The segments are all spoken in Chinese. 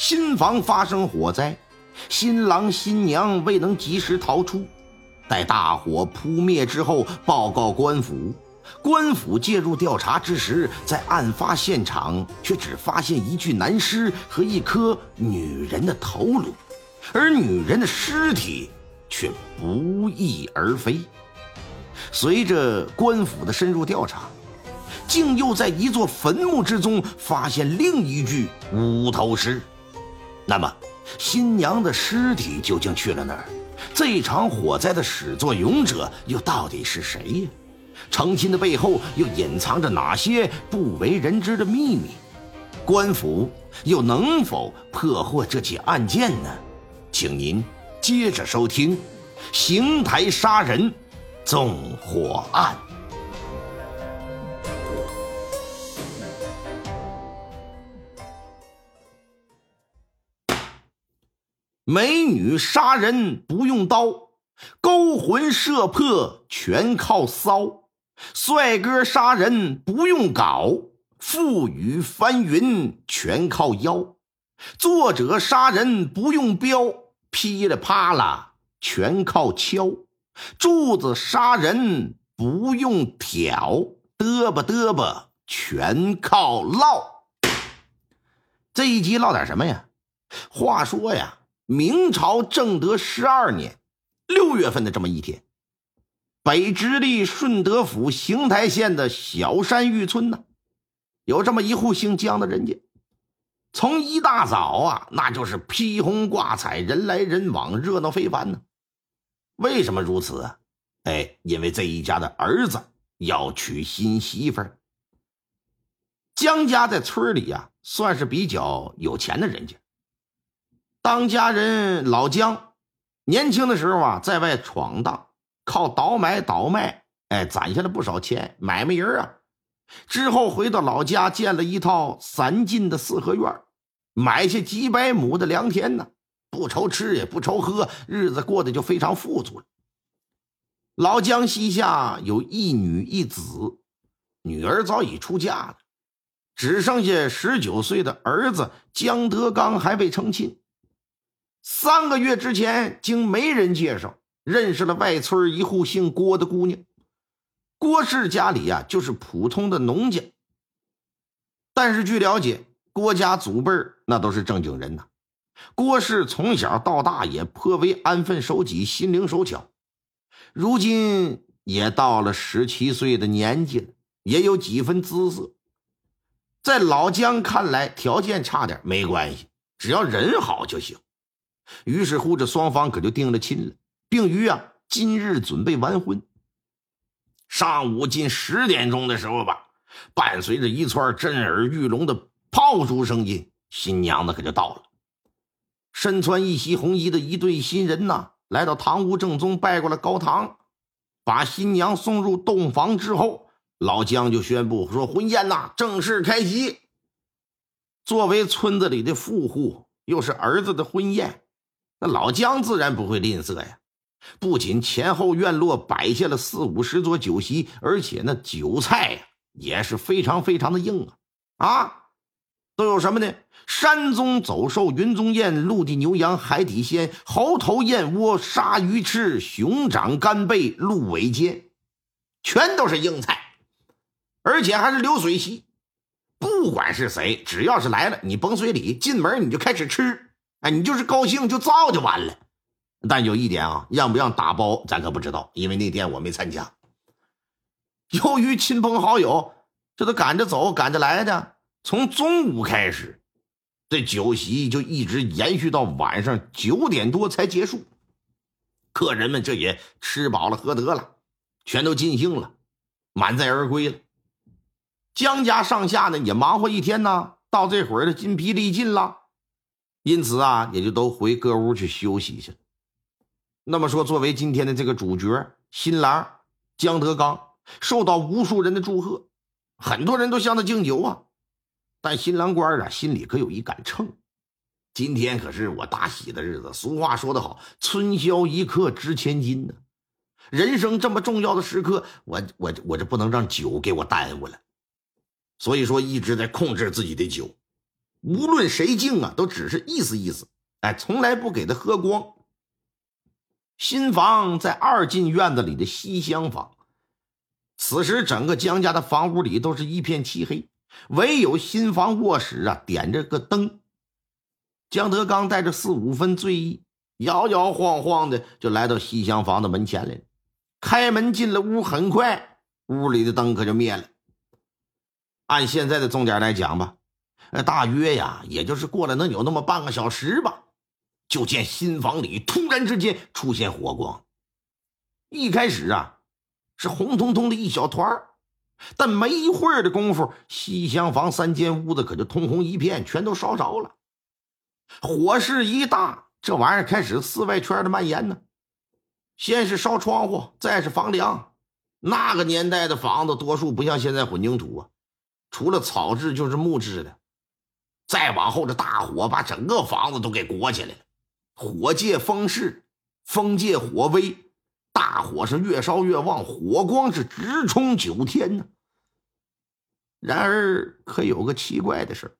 新房发生火灾，新郎新娘未能及时逃出。待大火扑灭之后，报告官府。官府介入调查之时，在案发现场却只发现一具男尸和一颗女人的头颅，而女人的尸体却不翼而飞。随着官府的深入调查。竟又在一座坟墓之中发现另一具无头尸。那么，新娘的尸体究竟去了哪儿？这场火灾的始作俑者又到底是谁呀？成亲的背后又隐藏着哪些不为人知的秘密？官府又能否破获这起案件呢？请您接着收听《邢台杀人纵火案》。美女杀人不用刀，勾魂摄魄全靠骚；帅哥杀人不用镐，覆雨翻云全靠腰；作者杀人不用镖，噼里啪啦全靠敲；柱子杀人不用挑，嘚吧嘚吧全靠唠。这一集唠点什么呀？话说呀。明朝正德十二年六月份的这么一天，北直隶顺德府邢台县的小山峪村呢，有这么一户姓姜的人家。从一大早啊，那就是披红挂彩，人来人往，热闹非凡呢。为什么如此啊？哎，因为这一家的儿子要娶新媳妇儿。姜家在村里呀，算是比较有钱的人家。当家人老姜，年轻的时候啊，在外闯荡，靠倒买倒卖，哎，攒下了不少钱，买卖人啊。之后回到老家，建了一套三进的四合院，买下几百亩的良田呢，不愁吃也不愁喝，日子过得就非常富足了。老姜膝下有一女一子，女儿早已出嫁了，只剩下十九岁的儿子姜德刚还未成亲。三个月之前，经媒人介绍，认识了外村一户姓郭的姑娘。郭氏家里呀，就是普通的农家。但是据了解，郭家祖辈那都是正经人呐。郭氏从小到大也颇为安分守己、心灵手巧，如今也到了十七岁的年纪了，也有几分姿色。在老姜看来，条件差点没关系，只要人好就行。于是乎，这双方可就定了亲了，并于啊今日准备完婚。上午近十点钟的时候吧，伴随着一串震耳欲聋的炮竹声音，新娘子可就到了。身穿一袭红衣的一对新人呐，来到堂屋正中拜过了高堂，把新娘送入洞房之后，老姜就宣布说：“婚宴呐正式开席。”作为村子里的富户，又是儿子的婚宴。那老姜自然不会吝啬呀，不仅前后院落摆下了四五十桌酒席，而且那酒菜呀也是非常非常的硬啊！啊，都有什么呢？山中走兽、云中雁、陆地牛羊、海底鲜、猴头燕窝、鲨鱼翅、熊掌干贝、鹿尾尖，全都是硬菜，而且还是流水席。不管是谁，只要是来了，你甭随礼，进门你就开始吃。哎，你就是高兴就造就完了，但有一点啊，让不让打包咱可不知道，因为那天我没参加。由于亲朋好友这都赶着走赶着来的，从中午开始，这酒席就一直延续到晚上九点多才结束。客人们这也吃饱了喝得了，全都尽兴了，满载而归了。江家上下呢也忙活一天呢，到这会儿的筋疲力尽了。因此啊，也就都回各屋去休息去了。那么说，作为今天的这个主角，新郎江德刚受到无数人的祝贺，很多人都向他敬酒啊。但新郎官啊，心里可有一杆秤。今天可是我大喜的日子，俗话说得好，“春宵一刻值千金”呢。人生这么重要的时刻，我我我这不能让酒给我耽误了。所以说，一直在控制自己的酒，无论谁敬啊，都只是意思意思，哎，从来不给他喝光。新房在二进院子里的西厢房，此时整个江家的房屋里都是一片漆黑，唯有新房卧室啊点着个灯。江德刚带着四五分醉意，摇摇晃晃的就来到西厢房的门前来了。开门进了屋，很快屋里的灯可就灭了。按现在的重点来讲吧，大约呀，也就是过了能有那么半个小时吧，就见新房里突然之间出现火光。一开始啊，是红彤彤的一小团但没一会儿的功夫，西厢房三间屋子可就通红一片，全都烧着了。火势一大，这玩意儿开始四外圈的蔓延呢。先是烧窗户，再是房梁。那个年代的房子多数不像现在混凝土啊，除了草制就是木质的。再往后，这大火把整个房子都给裹起来了。火借风势，风借火威，大火是越烧越旺，火光是直冲九天呢。然而，可有个奇怪的事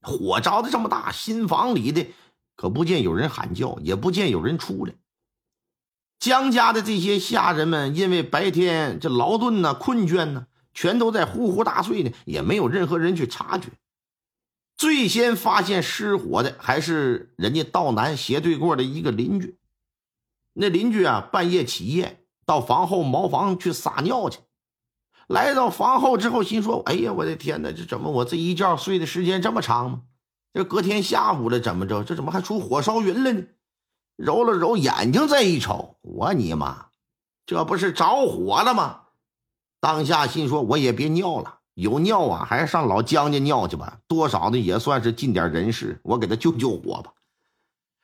火着的这么大，新房里的可不见有人喊叫，也不见有人出来。江家的这些下人们，因为白天这劳顿呢、困倦呢，全都在呼呼大睡呢，也没有任何人去察觉。最先发现失火的还是人家道南斜对过的一个邻居。那邻居啊，半夜起夜到房后茅房去撒尿去。来到房后之后，心说：“哎呀，我的天哪，这怎么我这一觉睡的时间这么长吗？这隔天下午了，怎么着？这怎么还出火烧云了呢？”揉了揉眼睛，再一瞅，我你妈，这不是着火了吗？当下心说：“我也别尿了，有尿啊，还是上老姜家尿去吧，多少的也算是尽点人事，我给他救救火吧。”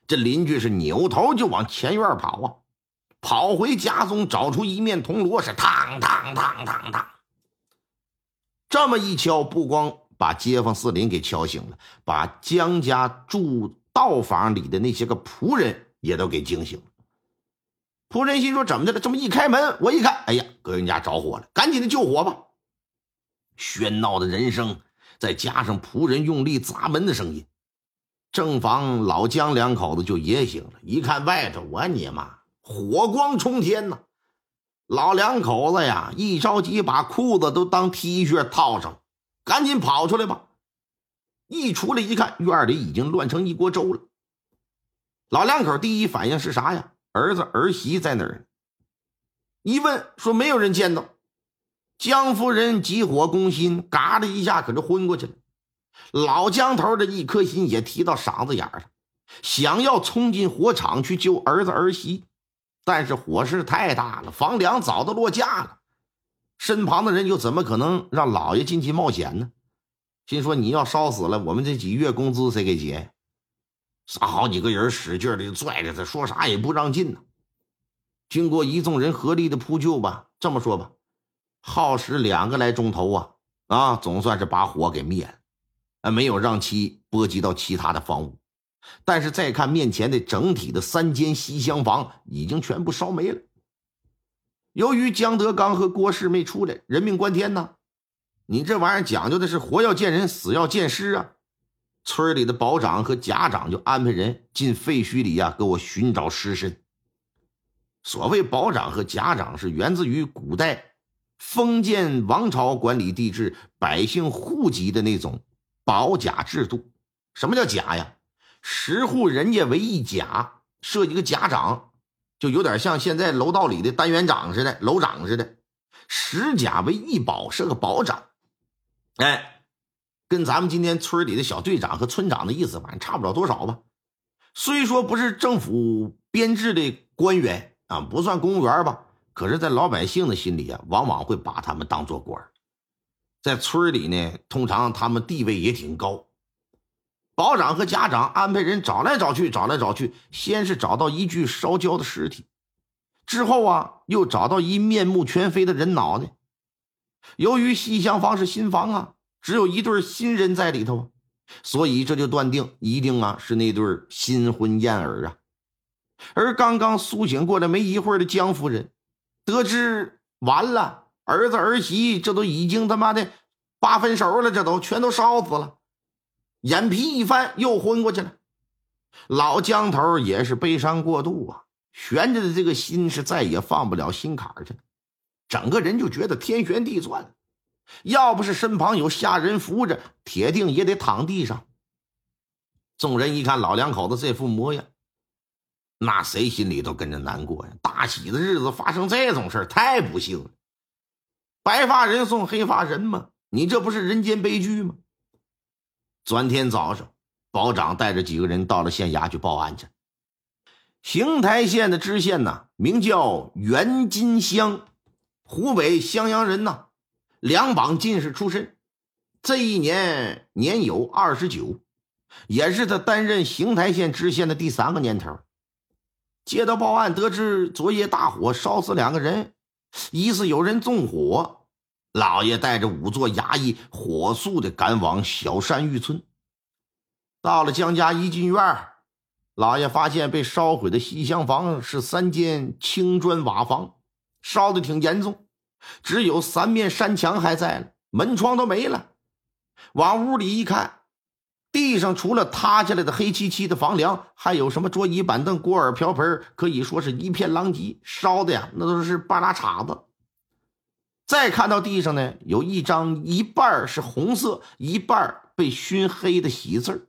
这邻居是扭头就往前院跑啊，跑回家中，找出一面铜锣，是嘡嘡嘡嘡嘡。这么一敲，不光把街坊四邻给敲醒了，把姜家住道房里的那些个仆人。也都给惊醒了。仆人心说：“怎么的了？这么一开门，我一看，哎呀，搁人家着火了，赶紧的救火吧！”喧闹的人声，再加上仆人用力砸门的声音，正房老姜两口子就也醒了。一看外头，我你妈，火光冲天呐！老两口子呀，一着急把裤子都当 T 恤套上，赶紧跑出来吧。一出来一看，院里已经乱成一锅粥了。老两口第一反应是啥呀？儿子儿媳在哪儿？一问说没有人见到。江夫人急火攻心，嘎的一下可就昏过去了。老江头的一颗心也提到嗓子眼了，想要冲进火场去救儿子儿媳，但是火势太大了，房梁早都落架了，身旁的人又怎么可能让老爷进去冒险呢？心说你要烧死了，我们这几个月工资谁给结？仨好几个人使劲的拽着他，说啥也不让进呢。经过一众人合力的扑救吧，这么说吧，耗时两个来钟头啊啊，总算是把火给灭了，啊，没有让其波及到其他的房屋。但是再看面前的整体的三间西厢房，已经全部烧没了。由于姜德刚和郭氏没出来，人命关天呐，你这玩意儿讲究的是活要见人，死要见尸啊。村里的保长和甲长就安排人进废墟里呀，给我寻找尸身。所谓保长和甲长是源自于古代封建王朝管理地制百姓户籍的那种保甲制度。什么叫甲呀？十户人家为一甲，设一个甲长，就有点像现在楼道里的单元长似的，楼长似的。十甲为一保，设个保长。哎。跟咱们今天村里的小队长和村长的意思，反正差不了多少吧。虽说不是政府编制的官员啊，不算公务员吧，可是，在老百姓的心里啊，往往会把他们当做官在村里呢，通常他们地位也挺高。保长和家长安排人找来找去，找来找去，先是找到一具烧焦的尸体，之后啊，又找到一面目全非的人脑袋。由于西厢房是新房啊，只有一对新人在里头，所以这就断定一定啊是那对新婚燕尔啊。而刚刚苏醒过来没一会儿的江夫人，得知完了，儿子儿媳这都已经他妈的八分熟了，这都全都烧死了。眼皮一翻，又昏过去了。老江头也是悲伤过度啊，悬着的这个心是再也放不了心坎去了，整个人就觉得天旋地转。要不是身旁有下人扶着，铁定也得躺地上。众人一看老两口子这副模样，那谁心里都跟着难过呀！大喜的日子发生这种事太不幸了。白发人送黑发人嘛，你这不是人间悲剧吗？转天早上，保长带着几个人到了县衙去报案去。邢台县的知县呢，名叫袁金香，湖北襄阳人呐，两榜进士出身，这一年年有二十九，也是他担任邢台县知县的第三个年头。接到报案，得知昨夜大火烧死两个人，疑似有人纵火。老爷带着五座衙役，火速的赶往小山峪村。到了江家一进院，老爷发现被烧毁的西厢房是三间青砖瓦房，烧的挺严重，只有三面山墙还在了，门窗都没了。往屋里一看，地上除了塌下来的黑漆漆的房梁，还有什么桌椅板凳、锅碗瓢盆，可以说是一片狼藉，烧的呀，那都是半拉碴子。再看到地上呢，有一张一半是红色、一半被熏黑的喜字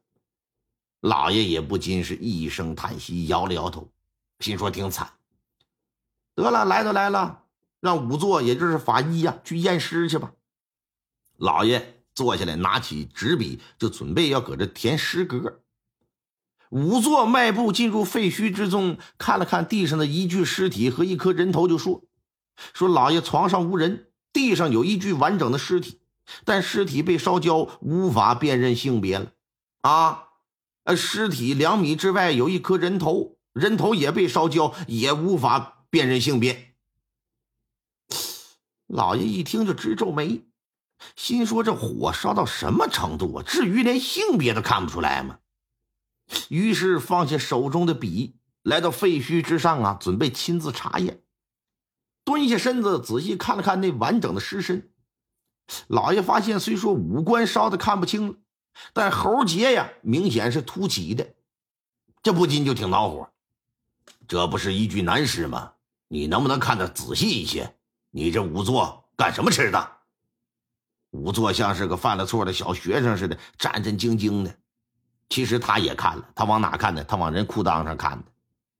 老爷也不禁是一声叹息，摇了摇头，心说挺惨。得了，来都来了，让仵作，也就是法医呀，去验尸去吧。老爷坐下来，拿起纸笔，就准备要搁这填诗歌。仵作迈步进入废墟之中，看了看地上的一具尸体和一颗人头，就说：“说老爷床上无人。”地上有一具完整的尸体，但尸体被烧焦，无法辨认性别了。啊，呃，尸体两米之外有一颗人头，人头也被烧焦，也无法辨认性别。老爷一听就直皱眉，心说：这火烧到什么程度啊？至于连性别都看不出来吗？于是放下手中的笔，来到废墟之上啊，准备亲自查验。蹲下身子，仔细看了看那完整的尸身。老爷发现，虽说五官烧的看不清了，但喉结呀明显是凸起的，这不禁就挺恼火。这不是一具男尸吗？你能不能看得仔细一些？你这仵作干什么吃的？仵作像是个犯了错的小学生似的，战战兢兢的。其实他也看了，他往哪看呢？他往人裤裆上看的。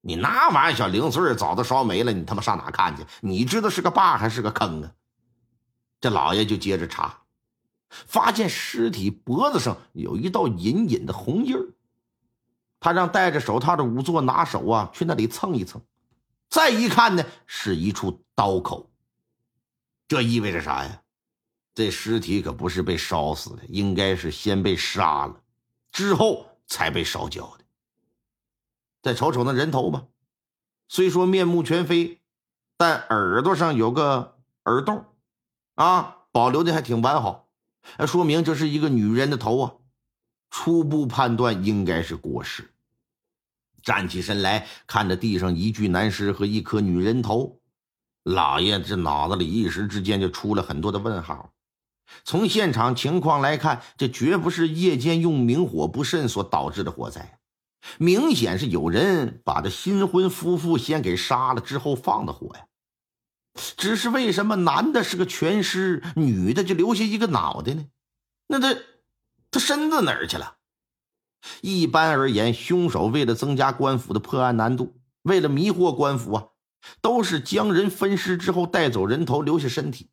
你那玩意儿小零碎早都烧没了，你他妈上哪看去？你知道是个坝还是个坑啊？这老爷就接着查，发现尸体脖子上有一道隐隐的红印儿。他让戴着手套的仵作拿手啊去那里蹭一蹭，再一看呢，是一处刀口。这意味着啥呀？这尸体可不是被烧死的，应该是先被杀了，之后才被烧焦的。再瞅瞅那人头吧，虽说面目全非，但耳朵上有个耳洞，啊，保留的还挺完好，说明这是一个女人的头啊。初步判断应该是过世。站起身来看着地上一具男尸和一颗女人头，老爷这脑子里一时之间就出了很多的问号。从现场情况来看，这绝不是夜间用明火不慎所导致的火灾。明显是有人把这新婚夫妇先给杀了，之后放的火呀。只是为什么男的是个全尸，女的就留下一个脑袋呢？那他他身子哪儿去了？一般而言，凶手为了增加官府的破案难度，为了迷惑官府啊，都是将人分尸之后带走人头，留下身体，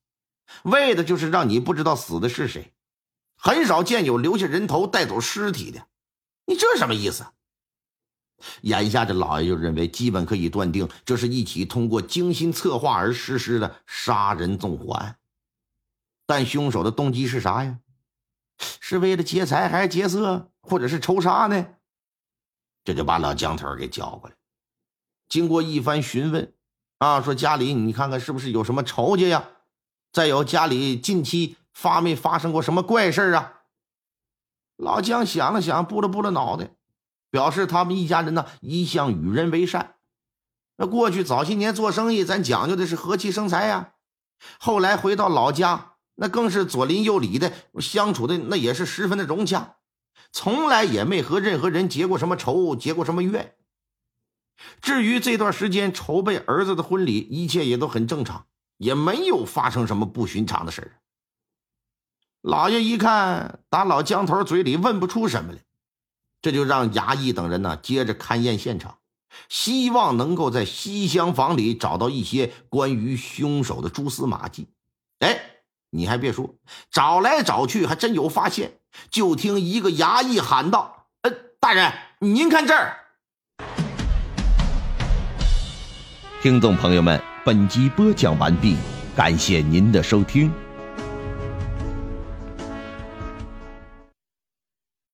为的就是让你不知道死的是谁。很少见有留下人头带走尸体的。你这什么意思？眼下这老爷就认为，基本可以断定，这是一起通过精心策划而实施的杀人纵火案。但凶手的动机是啥呀？是为了劫财还是劫色，或者是仇杀呢？这就把老姜头给叫过来，经过一番询问，啊，说家里你看看是不是有什么仇家呀？再有家里近期发没发生过什么怪事啊？老姜想了想，拨了拨了脑袋，表示他们一家人呢一向与人为善。那过去早些年做生意，咱讲究的是和气生财呀。后来回到老家，那更是左邻右里的相处的那也是十分的融洽，从来也没和任何人结过什么仇，结过什么怨。至于这段时间筹备儿子的婚礼，一切也都很正常，也没有发生什么不寻常的事老爷一看，打老姜头嘴里问不出什么来，这就让衙役等人呢接着勘验现场。希望能够在西厢房里找到一些关于凶手的蛛丝马迹。哎，你还别说，找来找去还真有发现。就听一个衙役喊道：“呃，大人，您看这儿。”听众朋友们，本集播讲完毕，感谢您的收听。